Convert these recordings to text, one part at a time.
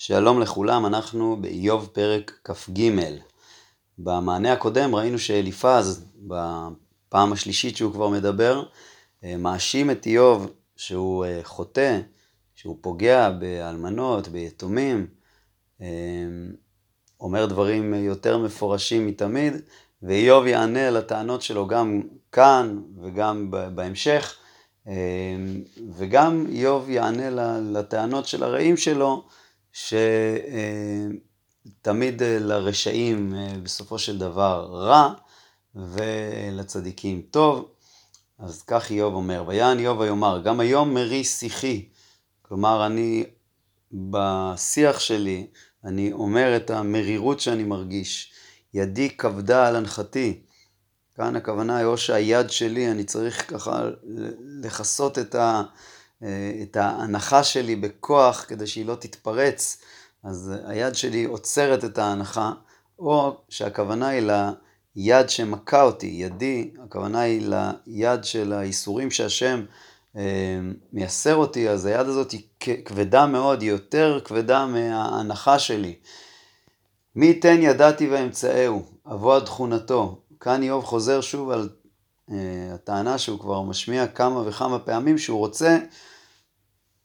שלום לכולם, אנחנו באיוב פרק כ"ג. במענה הקודם ראינו שאליפז, בפעם השלישית שהוא כבר מדבר, אה, מאשים את איוב שהוא אה, חוטא, שהוא פוגע באלמנות, ביתומים, אה, אומר דברים יותר מפורשים מתמיד, ואיוב יענה לטענות שלו גם כאן וגם בהמשך, וגם איוב יענה לטענות של הרעים שלו, שתמיד לרשעים בסופו של דבר רע, ולצדיקים טוב. אז כך איוב אומר, ויען איוב ויאמר, גם היום מרי שיחי. כלומר, אני בשיח שלי, אני אומר את המרירות שאני מרגיש. ידי כבדה על הנחתי. כאן הכוונה היא או שהיד שלי, אני צריך ככה לכסות את, ה, את ההנחה שלי בכוח כדי שהיא לא תתפרץ. אז היד שלי עוצרת את ההנחה, או שהכוונה היא ליד שמכה אותי, ידי, הכוונה היא ליד של האיסורים שהשם אה, מייסר אותי, אז היד הזאת היא כבדה מאוד, היא יותר כבדה מההנחה שלי. מי ייתן ידעתי ואמצאהו, אבוא עד תכונתו. כאן איוב חוזר שוב על uh, הטענה שהוא כבר משמיע כמה וכמה פעמים, שהוא רוצה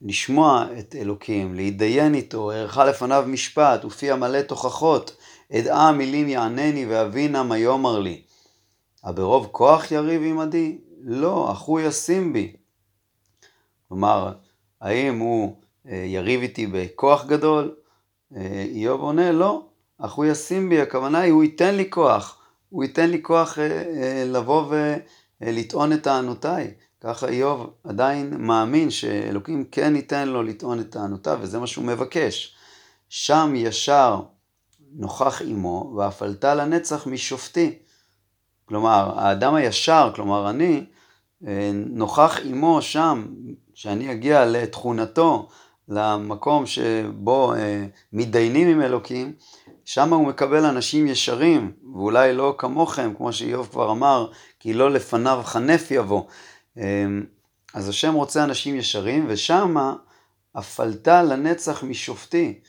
לשמוע את אלוקים, להתדיין איתו, ערכה לפניו משפט, ופי המלא תוכחות, אדעה מילים יענני ואבינה מה יאמר לי. הברוב כוח יריב עמדי? לא, אך הוא ישים בי. כלומר, האם הוא אה, יריב איתי בכוח גדול? אה, איוב עונה, לא, אך הוא ישים בי, הכוונה היא, הוא ייתן לי כוח, הוא ייתן לי כוח אה, לבוא ולטעון את טענותיי. ככה איוב עדיין מאמין שאלוקים כן ייתן לו לטעון את טענותיו, וזה מה שהוא מבקש. שם ישר נוכח עמו, עלתה לנצח משופטי. כלומר, האדם הישר, כלומר אני, נוכח עמו שם, שאני אגיע לתכונתו, למקום שבו אה, מתדיינים עם אלוקים, שם הוא מקבל אנשים ישרים, ואולי לא כמוכם, כמו שאיוב כבר אמר, כי לא לפניו חנף יבוא. אה, אז השם רוצה אנשים ישרים, ושם הפלתה לנצח משופטי.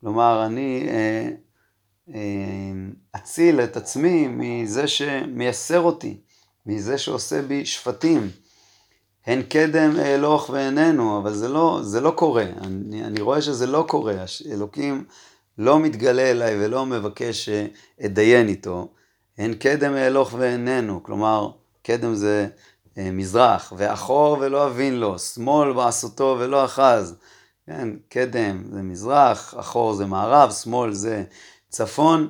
כלומר, אני אה, אציל את עצמי מזה שמייסר אותי, מזה שעושה בי שפטים. הן קדם אהלוך ואיננו, אבל זה לא, זה לא קורה. אני, אני רואה שזה לא קורה. אלוקים לא מתגלה אליי ולא מבקש שאתדיין איתו. הן קדם אהלוך ואיננו, כלומר, קדם זה אה, מזרח, ואחור ולא אבין לו, שמאל בעשותו ולא אחז. כן, קדם זה מזרח, אחור זה מערב, שמאל זה צפון.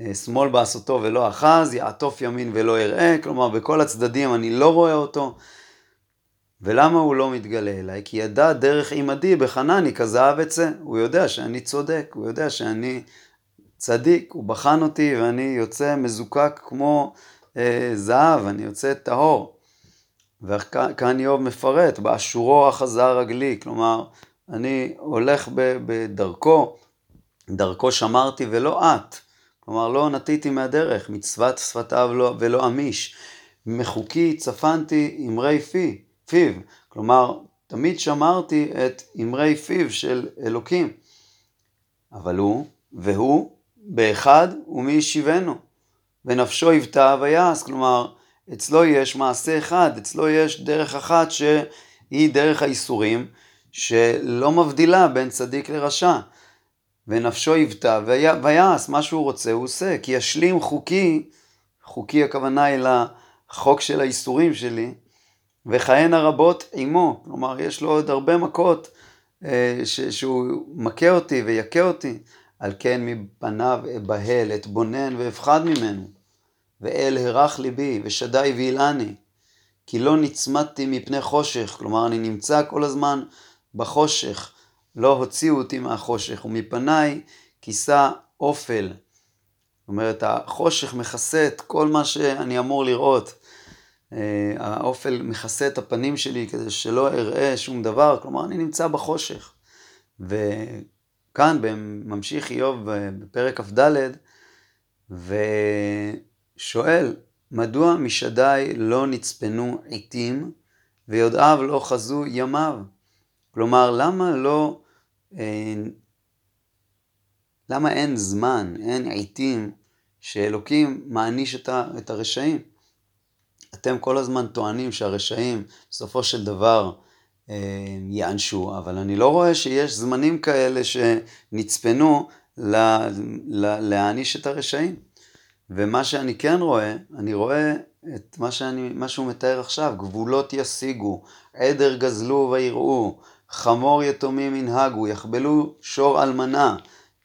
אה, שמאל בעשותו ולא אחז, יעטוף ימין ולא יראה, כלומר בכל הצדדים אני לא רואה אותו. ולמה הוא לא מתגלה אליי? כי ידע דרך עמדי בחנני כזהב אצא. הוא יודע שאני צודק, הוא יודע שאני צדיק, הוא בחן אותי ואני יוצא מזוקק כמו אה, זהב, אני יוצא טהור. וכאן איוב מפרט, באשורו אחזה רגלי, כלומר, אני הולך בדרכו, דרכו שמרתי ולא את. כלומר, לא נטיתי מהדרך, מצוות שפתיו לא, ולא אמיש. מחוקי צפנתי אמרי פי. פיו. כלומר, תמיד שמרתי את אמרי פיו של אלוקים. אבל הוא, והוא, באחד ומי ישיבנו. ונפשו היוותה ויעש, כלומר, אצלו יש מעשה אחד, אצלו יש דרך אחת שהיא דרך האיסורים, שלא מבדילה בין צדיק לרשע. ונפשו היוותה ויעש, מה שהוא רוצה הוא עושה, כי ישלים חוקי, חוקי הכוונה היא לחוק של האיסורים שלי, וכהנה רבות עמו, כלומר יש לו עוד הרבה מכות אה, שהוא מכה אותי ויכה אותי, על כן מפניו אבהל, אתבונן ואפחד ממנו, ואל הרך ליבי ושדי וילעני, כי לא נצמדתי מפני חושך, כלומר אני נמצא כל הזמן בחושך, לא הוציאו אותי מהחושך, ומפניי כיסה אופל. זאת אומרת, החושך מכסה את כל מה שאני אמור לראות. אה, האופל מכסה את הפנים שלי כדי שלא אראה שום דבר, כלומר אני נמצא בחושך. וכאן ממשיך איוב בפרק כ"ד ושואל, מדוע משדי לא נצפנו עיתים ויודעיו לא חזו ימיו? כלומר, למה לא אה, למה אין זמן, אין עיתים שאלוקים מעניש את, הרשעים? אתם כל הזמן טוענים שהרשעים בסופו של דבר אה, יענשו, אבל אני לא רואה שיש זמנים כאלה שנצפנו לה, לה, להעניש את הרשעים. ומה שאני כן רואה, אני רואה את מה, שאני, מה שהוא מתאר עכשיו, גבולות ישיגו, עדר גזלו ויראו, חמור יתומים ינהגו, יחבלו שור אלמנה.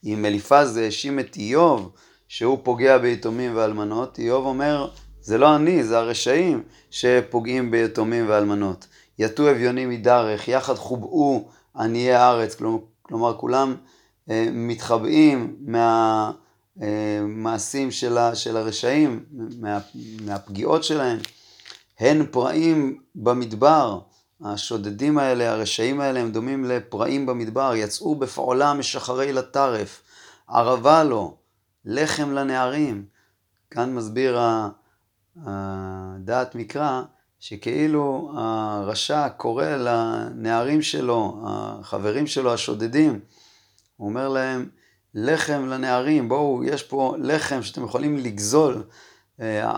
אם אליפז האשים את איוב שהוא פוגע ביתומים ואלמנות, איוב אומר, זה לא אני, זה הרשעים שפוגעים ביתומים ואלמנות. יטו אביונים מדרך, יחד חובאו עניי הארץ, כלומר כולם אה, מתחבאים מהמעשים אה, של, של הרשעים, מה, מהפגיעות שלהם. הן פראים במדבר, השודדים האלה, הרשעים האלה, הם דומים לפראים במדבר, יצאו בפעולה משחרי לטרף, ערבה לו, לחם לנערים. כאן מסביר הדעת מקרא, שכאילו הרשע קורא לנערים שלו, החברים שלו השודדים, הוא אומר להם, לחם לנערים, בואו, יש פה לחם שאתם יכולים לגזול.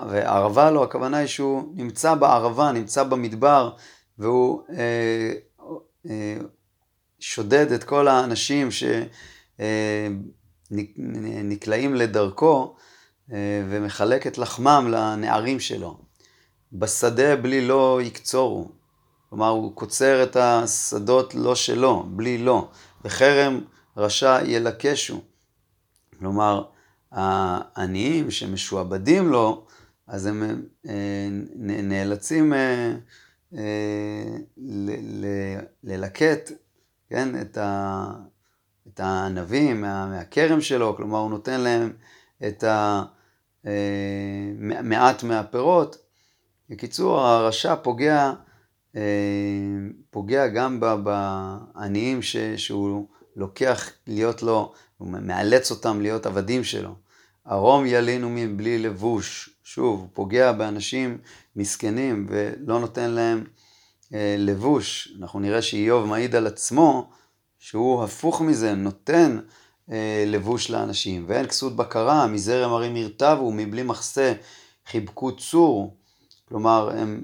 וערבה לו, הכוונה היא שהוא נמצא בערבה, נמצא במדבר, והוא אה, אה, שודד את כל האנשים שנקלעים אה, לדרכו אה, ומחלק את לחמם לנערים שלו. בשדה בלי לא יקצורו. כלומר, הוא קוצר את השדות לא שלו, בלי לא. בחרם רשע ילקשו. כלומר, העניים שמשועבדים לו, אז הם אה, נאלצים אה, אה, ללקט, כן, את, ה, את הענבים מה, מהכרם שלו, כלומר הוא נותן להם את ה, מעט מהפירות. בקיצור, הרשע פוגע, פוגע גם בעניים ש, שהוא לוקח להיות לו, הוא מאלץ אותם להיות עבדים שלו. ערום ילינו מבלי לבוש, שוב, הוא פוגע באנשים מסכנים ולא נותן להם אה, לבוש. אנחנו נראה שאיוב מעיד על עצמו שהוא הפוך מזה, נותן אה, לבוש לאנשים. ואין כסות בקרה, מזרם הרים ירטבו, מבלי מחסה חיבקו צור. כלומר, הם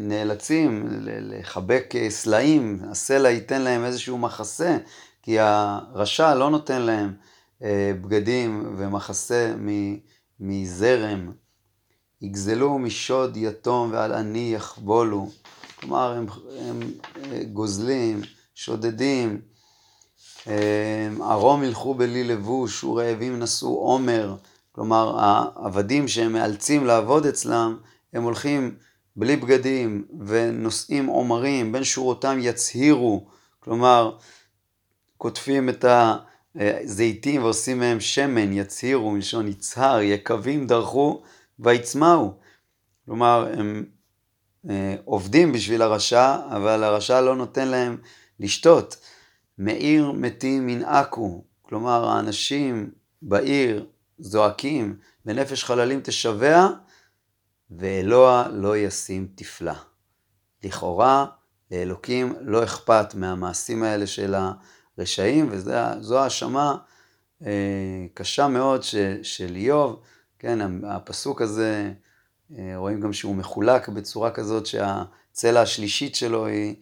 נאלצים לחבק אה, סלעים, הסלע ייתן להם איזשהו מחסה, כי הרשע לא נותן להם אה, בגדים ומחסה מזרם. יגזלו משוד יתום ועל עני יחבולו. כלומר, הם, הם אה, גוזלים, שודדים. ערום ילכו בלי לבוש, ורעבים נשאו עומר. כלומר, העבדים שהם מאלצים לעבוד אצלם, הם הולכים בלי בגדים ונושאים עומרים, בין שורותם יצהירו. כלומר, קוטפים את הזיתים ועושים מהם שמן, יצהירו, מלשון יצהר, יקבים דרכו ויצמאו. כלומר, הם אה, עובדים בשביל הרשע, אבל הרשע לא נותן להם לשתות. מעיר מתים ינעקו, כלומר האנשים בעיר זועקים, בנפש חללים תשבע, ואלוה לא ישים תפלה. לכאורה, לאלוקים לא אכפת מהמעשים האלה של הרשעים, וזו האשמה אה, קשה מאוד ש, של איוב. כן, הפסוק הזה, אה, רואים גם שהוא מחולק בצורה כזאת שהצלע השלישית שלו היא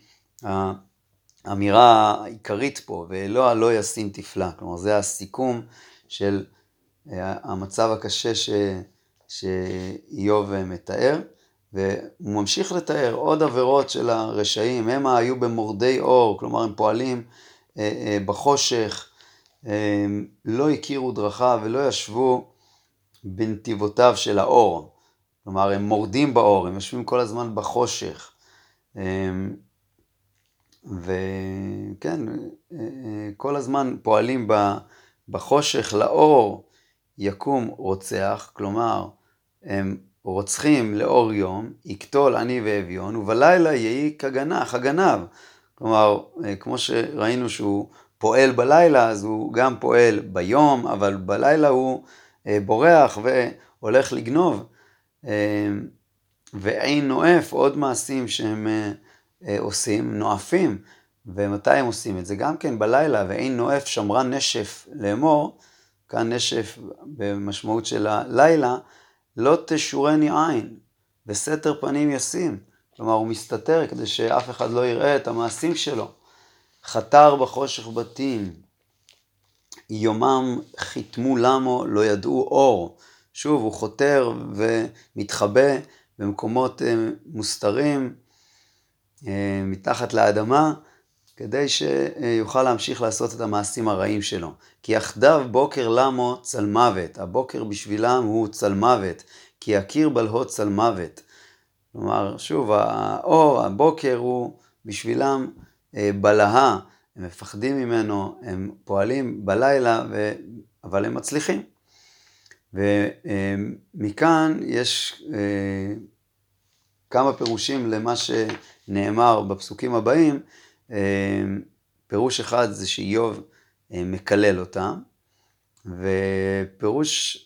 האמירה העיקרית פה, ואלוה לא ישים תפלה. כלומר, זה הסיכום של אה, המצב הקשה ש... שאיוב מתאר, והוא ממשיך לתאר עוד עבירות של הרשעים, המה היו במורדי אור, כלומר הם פועלים אה, בחושך, לא הכירו דרכיו ולא ישבו בנתיבותיו של האור. כלומר, הם מורדים באור, הם יושבים כל הזמן בחושך. וכן, כל הזמן פועלים בחושך לאור יקום רוצח, כלומר, הם רוצחים לאור יום, יקטול עני ואביון, ובלילה יהי כגנח, הגנב. כלומר, כמו שראינו שהוא פועל בלילה, אז הוא גם פועל ביום, אבל בלילה הוא אה, בורח והולך לגנוב. אה, ועין נואף, עוד מעשים שהם אה, עושים, נואפים. ומתי הם עושים את זה? גם כן בלילה, ואין נואף שמרן נשף לאמור, כאן נשף במשמעות של הלילה, לא תשורני עין, בסתר פנים ישים. כלומר, הוא מסתתר כדי שאף אחד לא יראה את המעשים שלו. חתר בחושך בתים, יומם חיתמו למו, לא ידעו אור. שוב, הוא חותר ומתחבא במקומות אה, מוסתרים, אה, מתחת לאדמה, כדי שיוכל להמשיך לעשות את המעשים הרעים שלו. כי יחדיו בוקר למו צלמוות, הבוקר בשבילם הוא צלמוות, כי יכיר בלהות צלמוות. כלומר, שוב, האור, הבוקר הוא בשבילם אה, בלהה, הם מפחדים ממנו, הם פועלים בלילה, ו... אבל הם מצליחים. ומכאן יש אה, כמה פירושים למה שנאמר בפסוקים הבאים. אה, פירוש אחד זה שאיוב אה, מקלל אותם, ופירוש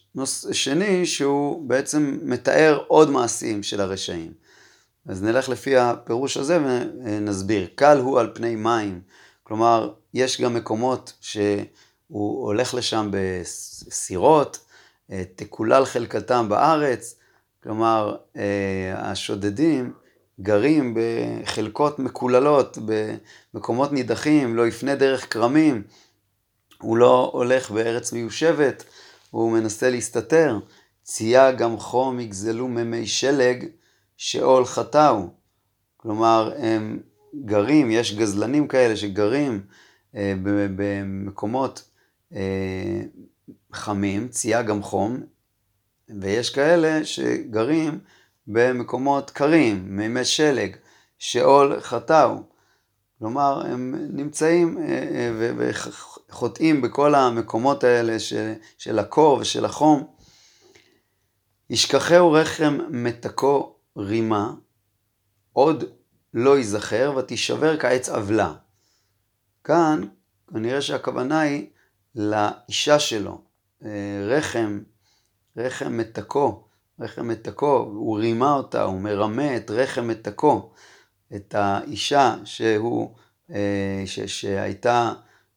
שני שהוא בעצם מתאר עוד מעשים של הרשעים. אז נלך לפי הפירוש הזה ונסביר. קל הוא על פני מים, כלומר יש גם מקומות שהוא הולך לשם בסירות, תקולל חלקתם בארץ, כלומר השודדים גרים בחלקות מקוללות, במקומות נידחים, לא יפנה דרך כרמים, הוא לא הולך בארץ מיושבת, הוא מנסה להסתתר. צייה גם חום יגזלו ממי שלג, שאול חטאו. כלומר, הם גרים, יש גזלנים כאלה שגרים אה, במקומות אה, חמים, צייה גם חום, ויש כאלה שגרים במקומות קרים, מימי שלג, שאול חטאו. כלומר, הם נמצאים אה, אה, וחוטאים בכל המקומות האלה של הקור ושל החום. ישכחהו רחם מתקו רימה, עוד לא ייזכר ותישבר כעץ עוולה. כאן כנראה שהכוונה היא לאישה שלו, אה, רחם, רחם מתקו, רחם מתקו, הוא רימה אותה, הוא מרמה את רחם מתקו, את האישה שהוא, אה, ש, שהייתה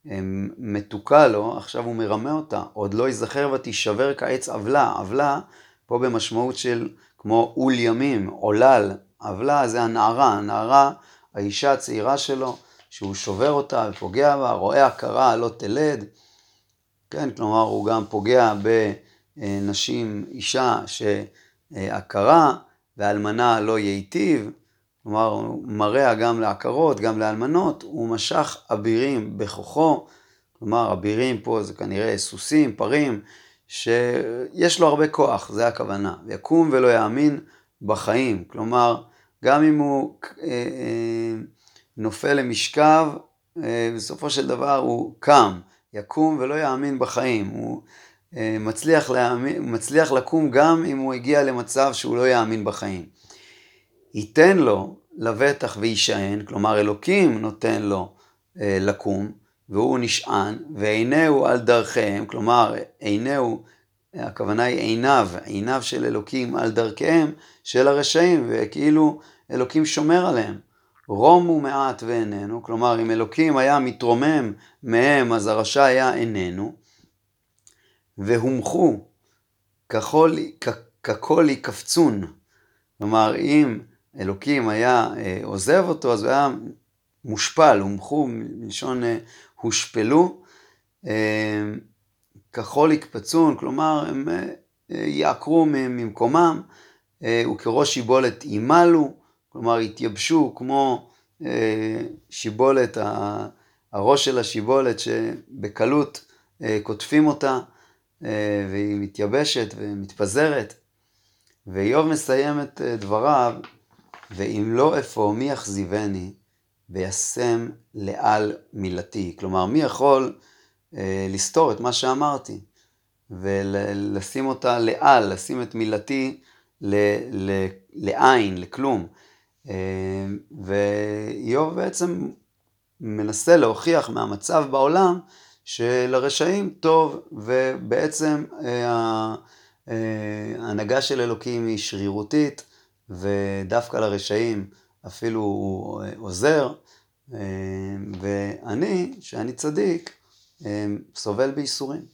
אה, מתוקה לו, עכשיו הוא מרמה אותה, עוד לא ייזכר ותישבר כעץ עוולה, עוולה פה במשמעות של כמו עול ימים, עולל, עוולה זה הנערה, הנערה, האישה הצעירה שלו, שהוא שובר אותה ופוגע בה, רואה הכרה לא תלד, כן, כלומר הוא גם פוגע בנשים, אישה שעקרה ואלמנה לא ייטיב, כלומר הוא מראה גם לעקרות, גם לאלמנות, הוא משך אבירים בכוחו, כלומר אבירים פה זה כנראה סוסים, פרים, שיש לו הרבה כוח, זה הכוונה, יקום ולא יאמין בחיים, כלומר גם אם הוא אה, אה, נופל למשכב, אה, בסופו של דבר הוא קם, יקום ולא יאמין בחיים. הוא אה, מצליח, להאמין, מצליח לקום גם אם הוא הגיע למצב שהוא לא יאמין בחיים. ייתן לו לבטח ויישען, כלומר אלוקים נותן לו אה, לקום, והוא נשען, ועיניהו על דרכיהם, כלומר עיניהו, הכוונה היא עיניו, עיניו של אלוקים על דרכיהם של הרשעים, וכאילו אלוקים שומר עליהם. רום הוא מעט ואיננו, כלומר אם אלוקים היה מתרומם מהם אז הרשע היה איננו, והומחו ככל יקפצון, כלומר אם אלוקים היה אה, עוזב אותו אז הוא היה מושפל, הומחו מלשון אה, הושפלו, אה, ככל יקפצון, כלומר הם יעקרו ממקומם, וכראש שיבולת ימלו, כלומר התייבשו כמו אה, שיבולת, הראש של השיבולת שבקלות אה, קוטפים אותה. אה, והיא מתייבשת ומתפזרת. ואיוב מסיים את דבריו, ואם לא אפוא מי יחזיבני וישם לעל מילתי. כלומר, מי יכול לסתור את מה שאמרתי ולשים אותה לעל, לשים את מילתי לעין, לכלום. אה, ואיוב בעצם מנסה להוכיח מהמצב בעולם שלרשעים טוב, ובעצם אה, אה, ההנהגה של אלוקים היא שרירותית, ודווקא לרשעים אפילו הוא עוזר, ואני, שאני צדיק, סובל בייסורים.